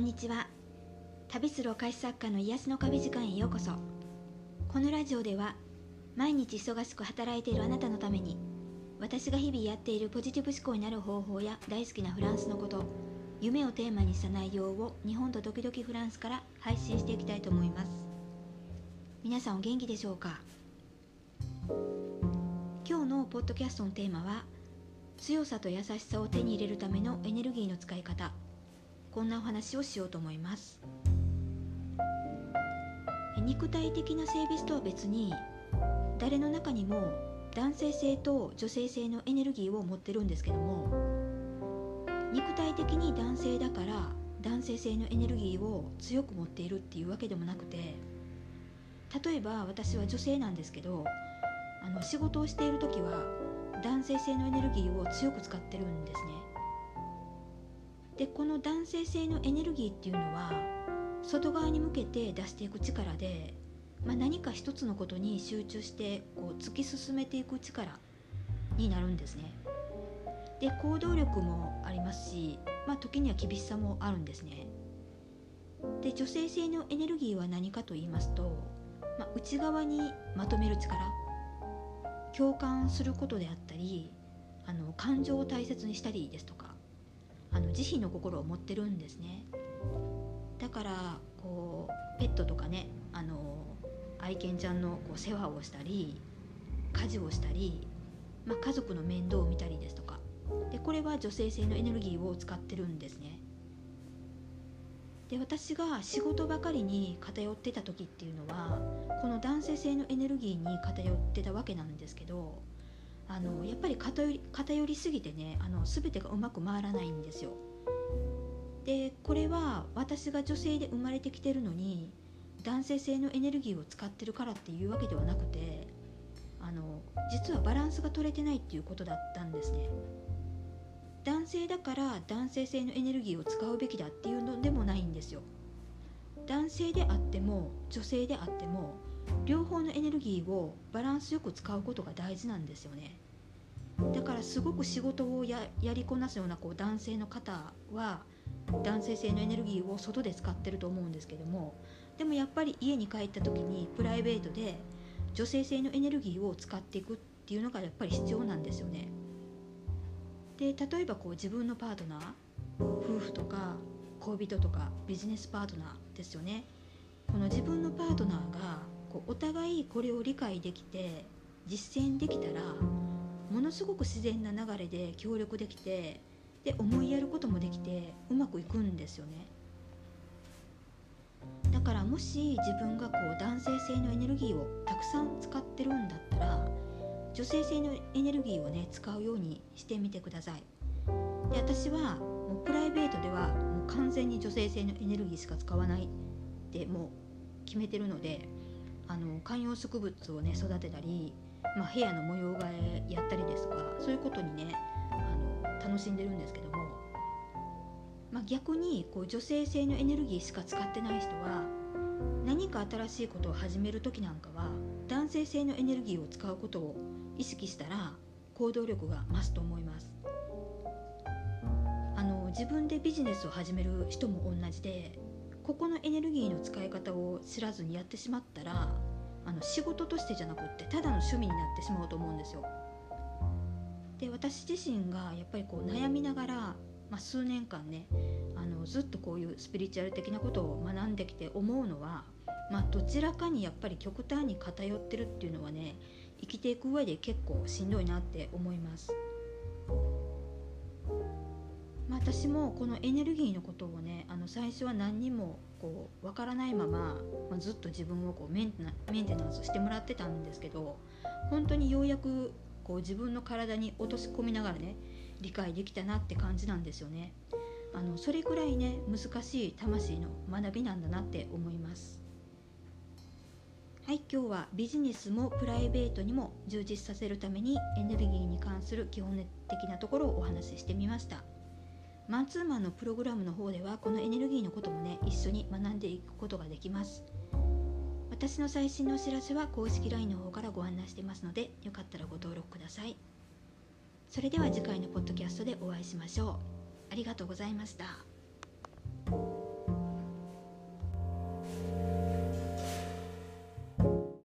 んにちは。旅するお菓子作家の癒しの壁時間へようこそ。このラジオでは毎日忙しく働いているあなたのために私が日々やっているポジティブ思考になる方法や大好きなフランスのこと夢をテーマにした内容を日本と時々フランスから配信していきたいと思います。皆さんお元気でしょうか？今日のポッドキャストのテーマは強さと優しさを手に入れるためのエネルギーの使い方。こんなお話をしようと思います。肉体的な性別とは別に誰の中にも男性性と女性性のエネルギーを持ってるんですけども肉体的に男性だから男性性のエネルギーを強く持っているっていうわけでもなくて例えば私は女性なんですけどあの仕事をしている時は男性性のエネルギーを強く使ってるんですね。でこの男性性のエネルギーっていうのは外側に向けて出していく力で、まあ、何か一つのことに集中してこう突き進めていく力になるんですね。で行動力もありますし、まあ、時には厳しさもあるんですね。で女性性のエネルギーは何かと言いますと、まあ、内側にまとめる力共感することであったりあの感情を大切にしたりですとかあの慈悲の心を持ってるんですね。だからこうペットとかねあの愛犬ちゃんのこう世話をしたり家事をしたり、まあ、家族の面倒を見たりですとか。でこれは女性性のエネルギーを使ってるんですね。で私が仕事ばかりに偏ってた時っていうのはこの男性性のエネルギーに偏ってたわけなんですけどあのやっぱり偏り偏りすぎてねあの全てがうまく回らないんですよ。でこれは私が女性で生まれてきてるのに男性性のエネルギーを使ってるからっていうわけではなくてあの実はバランスが取れてないっていうことだったんですね。男性だから男性性のエネルギーを使うべきだっていうのでもないんですよ。男性であっても女性であってものエネルギーをバランスよく使うことが大事なんですよねだからすごく仕事をやりこなすようなこう男性の方は男性性のエネルギーを外で使ってると思うんですけどもでもやっぱり家に帰った時にプライベートで女性性のエネルギーを使っていくっていうのがやっぱり必要なんですよね。で例えばこう自分のパートナー夫婦とか恋人とかビジネスパートナーですよね。この自分のパートナお互いこれを理解できて実践できたらものすごく自然な流れで協力できてで思いやることもできてうまくいくんですよね。だからもし自分がこう男性性のエネルギーをたくさん使ってるんだったら女性性のエネルギーをね使うようにしてみてください。で私はもうプライベートではもう完全に女性性のエネルギーしか使わないってもう決めてるのであの観葉植物をね育てたりまあ、部屋の模様替えやったりですとかそういうことにねあの楽しんでるんですけども、まあ、逆にこう女性性のエネルギーしか使ってない人は何か新しいことを始める時なんかは男性性のエネルギーを使うことを意識したら行動力が増すと思います。あの自分でビジネスを始める人も同じでここのエネルギーの使い方を知らずにやってしまったらあの仕事としてじゃなくってただの趣味になってしまうと思うんですよ。で私自身がやっぱりこう悩みながら、まあ、数年間ねあのずっとこういうスピリチュアル的なことを学んできて思うのは、まあ、どちらかにやっぱり極端に偏ってるっていうのはね生きていく上で結構しんどいなって思います。私もこのエネルギーのことをねあの最初は何にもこう分からないまま、まあ、ずっと自分をこうメンテナメンテナンスしてもらってたんですけど本当にようやくこう自分の体に落とし込みながらね理解できたなって感じなんですよね。あのそれくらいね難しい魂の学びなんだなって思います。はい今日はビジネスもプライベートにも充実させるためにエネルギーに関する基本的なところをお話ししてみました。マンツーマンのプログラムの方ではこのエネルギーのこともね一緒に学んでいくことができます。私の最新のお知らせは公式 LINE の方からご案内していますのでよかったらご登録ください。それでは次回のポッドキャストでお会いしましょう。ありがとうございました。